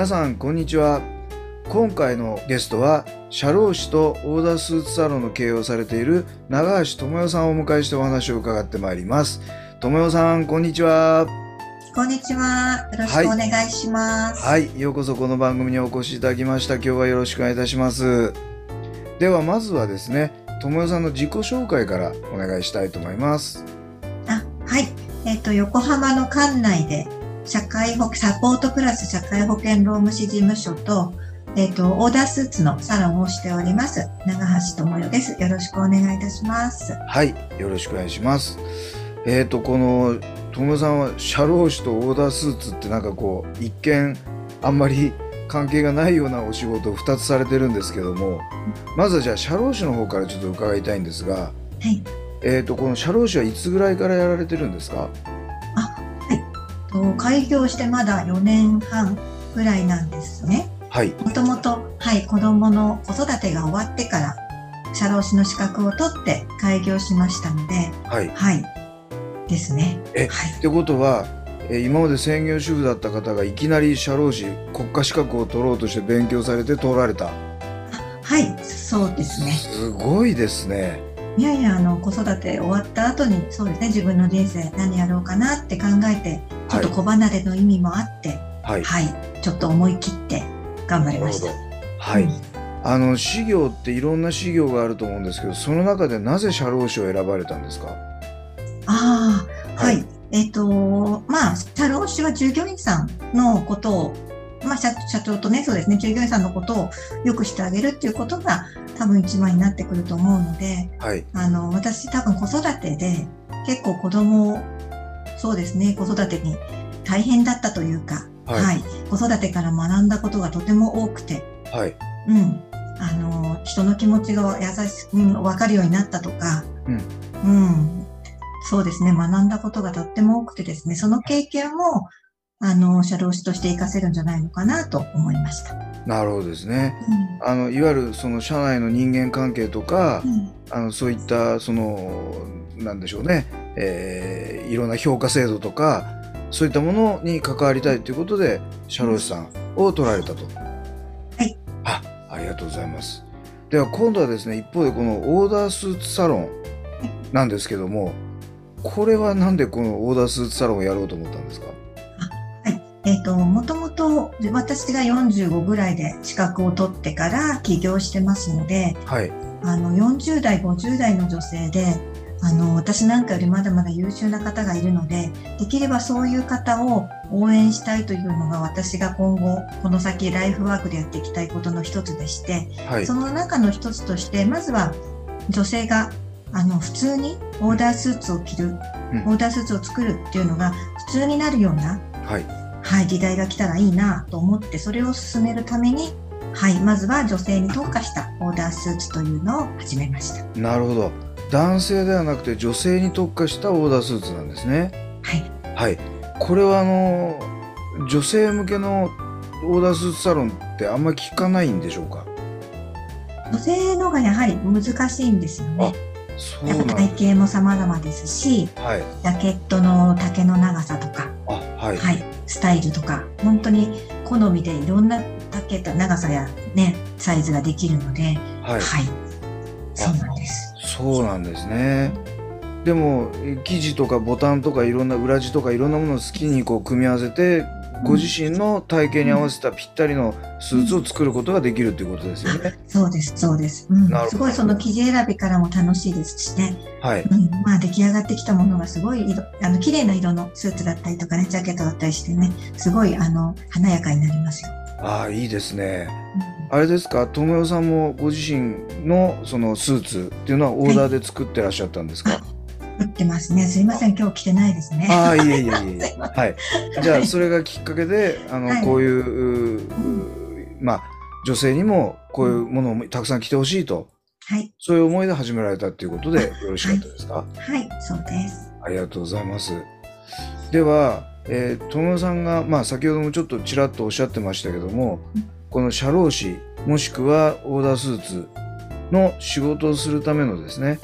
皆さんこんにちは。今回のゲストは社労士とオーダースーツサロンの経営をされている長橋智代さんをお迎えしてお話を伺ってまいります。智代さんこんにちは。こんにちは。よろしくお願いします。はい。ようこそこの番組にお越しいただきました。今日はよろしくお願いいたします。ではまずはですね智代さんの自己紹介からお願いしたいと思います。あ、はい。えっ、と、横浜の管内で、社会保サポートプラス社会保険労務士事務所と、えっ、と、オーダースーツのサロンをしております。長橋智代です。よろしくお願いいたします。はいよろしくお願いしますえっ、とこの智代さんは社労士とオーダースーツってなんかこう一見あんまり関係がないようなお仕事を2つされてるんですけどもまずはじゃあ社労士の方からちょっと伺いたいんですがはい。えっ、とこの社労士はいつぐらいからやられてるんですか？と開業してまだ4年半ぐらいなんですね。はいもともと、はい、子供の子育てが終わってから、社労士の資格を取って開業しましたので、はいはい。ですね。えはいっ。てことは、えー今まで専業主婦だった方がいきなり社労士国家資格を取ろうとして勉強されて取られた？はい、そうですね。すごいですねいやいや、あの、子育て終わった後に、そうですね、自分の人生何やろうかなって考えて、ちょっと子離れの意味もあって、はい。はい、ちょっと思い切って頑張りました。はい、うん。あの事業っていろんな事業があると思うんですけどその中でなぜ社労士を選ばれたんですか？ああ、はい。はい。えっ、と、まあ、社労士は従業員さんのことを、まあ社、社長とね、そうですね、従業員さんのことをよくしてあげるっていうことが多分一番になってくると思うので、はい。あの、私多分子育てで結構子供を、そうですね、子育てに大変だったというか、はい。はい、子育てから学んだことがとても多くて、はい。うん、あの、人の気持ちが優しく、うん、分かるようになったとか、うん。うん、そうですね、学んだことがとっても多くてですね、その経験も、あの、社労士として活かせるんじゃないのかなと思いました。なるほどですね。あのいわゆるその社内の人間関係とか、うんうん。あのそういったそのなんでしょうね、えーいろんな評価制度とかそういったものに関わりたいということで社労士さんを取られたと。はい。あありがとうございます。では今度はですね一方でこのオーダースーツサロンなんですけどもこれはなんでこのオーダースーツサロンをやろうと思ったんですか？えっ、と、もともと私が45ぐらいで資格を取ってから起業してますので、はいあの、40代、50代の女性で、あの、私なんかよりまだまだ優秀な方がいるので、できればそういう方を応援したいというのが私が今後、この先ライフワークでやっていきたいことの一つでして、はい。その中の一つとして、まずは女性があの普通にオーダースーツを着る、うん。オーダースーツを作るっていうのが普通になるような、はい。はい、時代が来たらいいなと思って、それを進めるために、はい、まずは女性に特化したオーダースーツというのを始めました。なるほど男性ではなくて女性に特化したオーダースーツなんですね。はい。はい、これはあの女性向けのオーダースーツサロンってあんまり聞かないんでしょうか？女性のがやはり難しいんですよね。そうやっぱ体型も様々ですし、はい。ジャケットの丈の長さとか、あはい、はい、スタイルとか、本当に好みでいろんな丈と長さやね、サイズができるので、ははい。い、そうなんです。そうなんですねでもえ生地とかボタンとかいろんな裏地とかいろんなものを好きにこう組み合わせてご自身の体型に合わせたぴったりのスーツを作ることができるということですよね。そうです、そうです。うんなるほどすごいその生地選びからも楽しいですしね。はい、うん、まあ出来上がってきたものがすごい色、あの、綺麗な色のスーツだったりとかね、ジャケットだったりしてね、すごい、あの、華やかになりますよ。ああいいですね。あれですか？友代さんもご自身のそのスーツっていうのはオーダーで作ってらっしゃったんですか、はい売ってますね。すいません、今日着てないですね。ああ、いえいえいえ。はい。じゃあ、それがきっかけで、あの、はい。こういう、うまあ、女性にもこういうものをたくさん着てほしいと、はい、そういう思いで始められたっていうことでよろしかったですか、はい、そうです。ありがとうございます。では、えー、友野さんが、まあ、先ほどもちょっとちらっとおっしゃってましたけども、うんこの社労士、もしくはオーダースーツの仕事をするためのですね、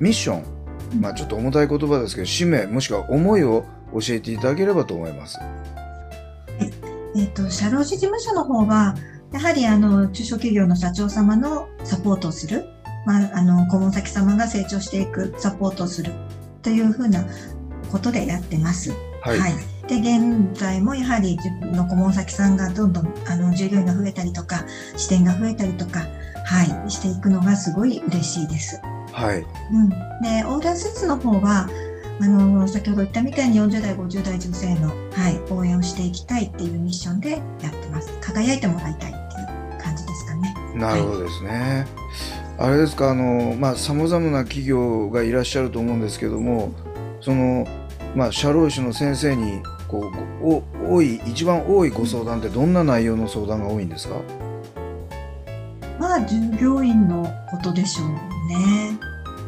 ミッション、まあちょっと重たい言葉ですけど、使命、もしくは思いを教えていただければと思います。えっ、と、社労士事務所の方は、やはりあの中小企業の社長様のサポートをする、まあ、あの顧問先様が成長していくサポートをするというふうなことでやってます。はい。で現在もやはり自分の顧問先さんがどんどんあの従業員が増えたりとか支店が増えたりとか、はい、していくのがすごい嬉しいです。はい。うん、でオーダースーツの方はあの先ほど言ったみたいに40代50代女性の、はい、応援をしていきたいっていうミッションでやってます輝いてもらいたいっていう感じですかねなるほどですね。あれですか、あの、まあ、様々な企業がいらっしゃると思うんですけども、その、まあ、社労士の先生に、こう、ごお多い、一番多いご相談ってどんな内容の相談が多いんですか？まあ従業員のことでしょうね。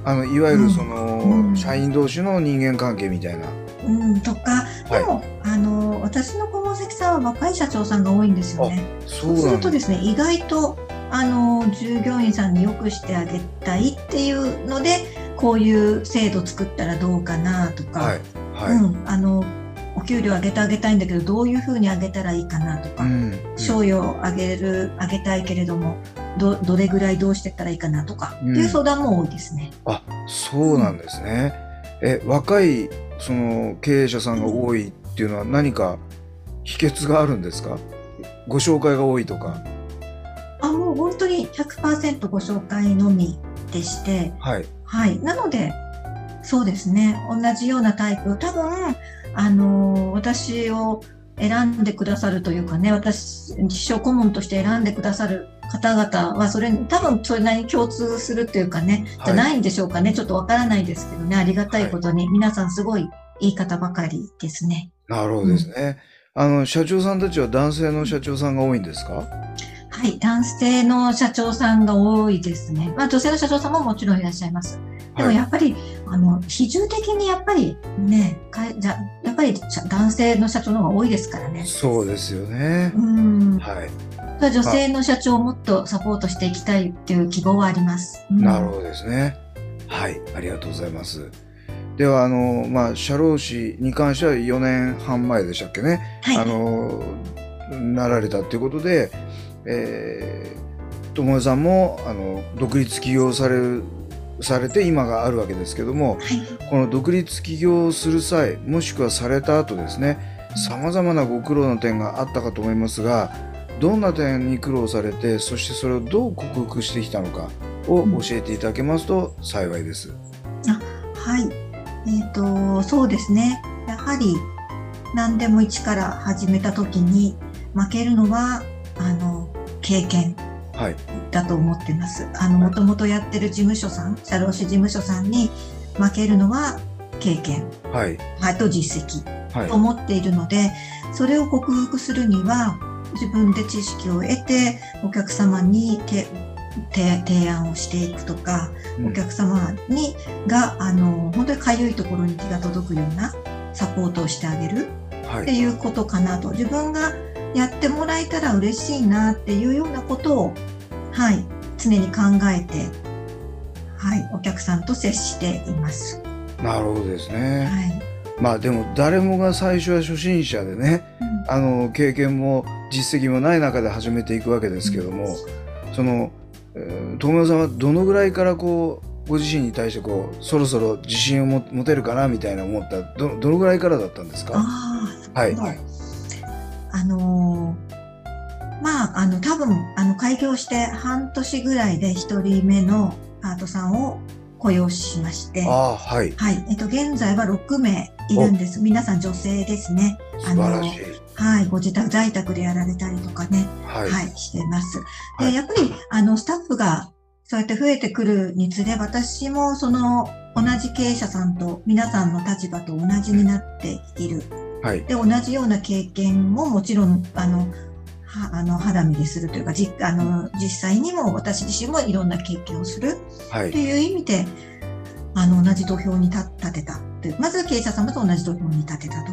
あの、いわゆるその、うん。社員同士の人間関係みたいな。うんとかでも、あの私の顧問先さんは若い社長さんが多いんですよね。そそうするとですすね意外とあの従業員さんに良くしてあげたいっていうのでこういう制度作ったらどうかなとか、はい。はい。うん、あのお給料上げてあげたいんだけどどういうふうに上げたらいいかなとか、うん。賞与を上げる上げたいけれどもどどれぐらいどうしていったらいいかなとか、うんっていう相談も多いですね。あ、そうなんですね。え、若い、その、経営者さんが多いっていうのは何か秘訣があるんですか？ご紹介が多いとか。あもう本当に100%ご紹介のみでして、はい。はい、なのでそうですね同じようなタイプ多分あの私を選んでくださるというかね私自称顧問として選んでくださる方々はそれ多分それなりに共通するというかね、はいじゃないんでしょうかねちょっとわからないですけどねありがたいことに、皆さんすごいいい方ばかりですね。なるほどですね。あの、社長さんたちは男性の社長さんが多いんですか？はい、男性の社長さんが多いですね。まあ、女性の社長さんももちろんいらっしゃいます。でもはいやっぱり、あの比重的にやっぱりねかじゃぱり社男性の社長の方が多いですからね。そうですよねう。ん、はい。女性の社長をもっとサポートしていきたいっていう希望はあります。うんなるほどですね。はい。ありがとうございます。では、あの、まあ、社労士に関しては4年半前でしたっけね。はい、あの、なられたということで、えー、友江さんも、あの、独立起業される、されて今があるわけですけども、はい、この独立起業する際、もしくはされた後ですね、様々なご苦労の点があったかと思いますが、どんな点に苦労されて、そしてそれをどう克服してきたのかを教えていただけますと幸いです。はい。えっ、と、そうですね。やはり、何でも一から始めた時に負けるのは、あの、経験はい。だと思ってます。あの、もともとやってる事務所さん、社労士事務所さんに負けるのは経験、はい。はい、と実績はいと。思っているので、それを克服するには、自分で知識を得て、お客様に提案をしていくとか、うんお客様にが、あの、本当にかゆいところに気が届くようなサポートをしてあげるはい。っていうことかなと。自分がやってもらえたら嬉しいなっていうようなことを、はい、常に考えて、はい、お客さんと接しています。なるほどですはね。い。まあでも誰もが最初は初心者でね、あの経験も実績もない中で始めていくわけですけども、その、えー、友さんはどのぐらいからこうご自身に対してこうそろそろ自信をも持てるかなみたいな思ったどどのぐらいからだったんですか？はいなるほどあのーまあ、あの、多分、あの、開業して半年ぐらいで一人目のパートさんを雇用しまして、はああはいい、えっと、現在は6名いるんです。皆さん女性ですね。素晴らしい。はい、ご自宅、在宅でやられたりとかね、は。はいい、してます。で、はいやっぱり、あの、スタッフが、そうやって増えてくるにつれ、私もその、同じ経営者さんと皆さんの立場と同じになっている。はい。で、同じような経験ももちろん、あの、はあの肌身でするというか、じあの実際にも私自身もいろんな経験をするはいと。いう意味で、あの、同じ土俵に立立てた。まずは経営者様と同じ土俵に立てたと。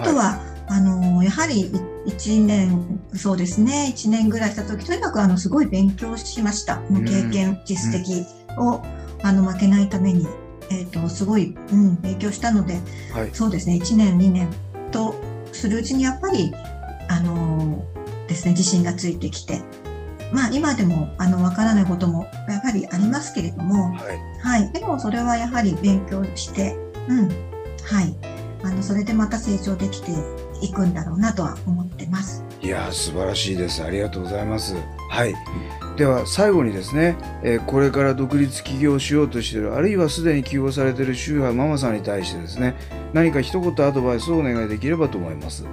あとは、あの、やはりい一年、そうですね、一年ぐらいした時、とにかくあの、すごい勉強しました。経験、実績を、あの、負けないために、えっ、と、すごい、うん、勉強したので、はい。そうですね、1年、2年とするうちにやっぱり、あのですね、自信がついてきて、まあ今でもあのわからないこともやはりありますけれども、はい。はい、でもそれはやはり勉強して、うん、はい、あのそれでまた成長できていくんだろうなとは思ってます。いやー素晴らしいです。ありがとうございます。はい。では最後にですね、えーこれから独立起業しようとしている、あるいはすでに起業されている主婦やママさんに対してですね、何か一言アドバイスをお願いできればと思います。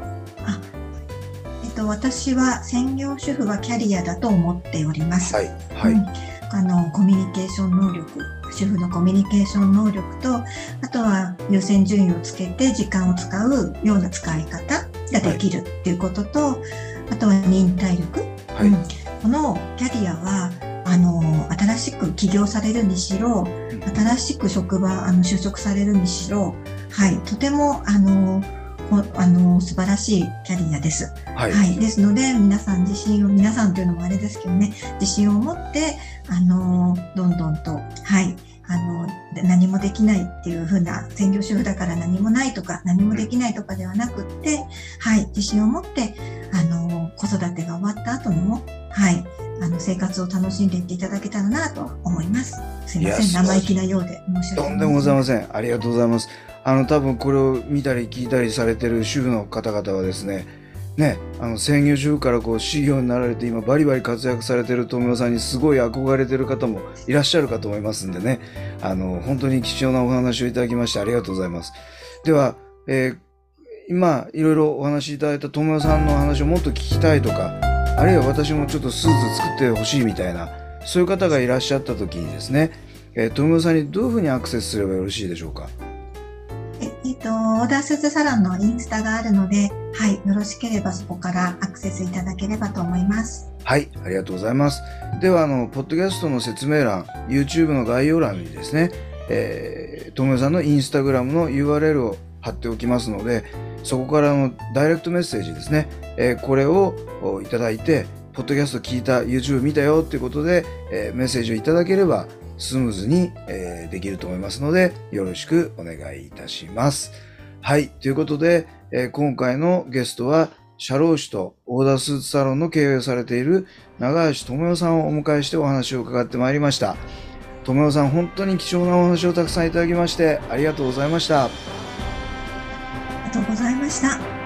えっと、私は専業主婦はキャリアだと思っております。はい。はい。うんあのコミュニケーション能力主婦のコミュニケーション能力とあとは優先順位をつけて時間を使うような使い方ができるっていうことと、あとは忍耐力、はい。うんこのキャリアはあの新しく起業されるにしろ新しく職場あの就職されるにしろ、はい、とてもあのこあの素晴らしいキャリアです。はい。はい、ですので皆さん自信を皆さんというのもあれですけどね自信を持ってあのどんどんとはいあので何もできないっていう風な専業主婦だから何もないとか何もできないとかではなくって、はい自信を持ってあの子育てが終わった後のはいあの生活を楽しんでいっていただけたらなと思います。すいません生意気なようで申し訳とんでもございま。せん。ありがとうございます。あの、多分これを見たり聞いたりされてる主婦の方々はですね、ね、あの、専業主婦からこう、修行になられて今バリバリ活躍されてる富代さんにすごい憧れてる方もいらっしゃるかと思いますんでね、あの、本当に貴重なお話をいただきましてありがとうございます。では、えー今、いろいろお話しいただいた富代さんの話をもっと聞きたいとか、あるいは私もちょっとスーツ作ってほしいみたいな、そういう方がいらっしゃった時にですね、えー、富代さんにどういうふうにアクセスすればよろしいでしょうか？えっと、オーダースーツサロンのインスタがあるので、はい、よろしければそこからアクセスいただければと思います。はい、ありがとうございます。では、あの、ポッドキャストの説明欄、YouTube の概要欄にですね、えー、ともよさんのインスタグラムの URL を貼っておきますので、そこからのダイレクトメッセージですね、えーこれをいただいて、ポッドキャスト聞いた、YouTube 見たよっていうことで、えーメッセージをいただければ、スムーズに、えーできると思いますので、よろしくお願いいたします。はい、ということで、えー今回のゲストは、社労士とオーダースーツサロンの経営をされている長橋智代さんをお迎えしてお話を伺ってまいりました。智代さん、本当に貴重なお話をたくさんいただきまして、ありがとうございました。ありがとうございました。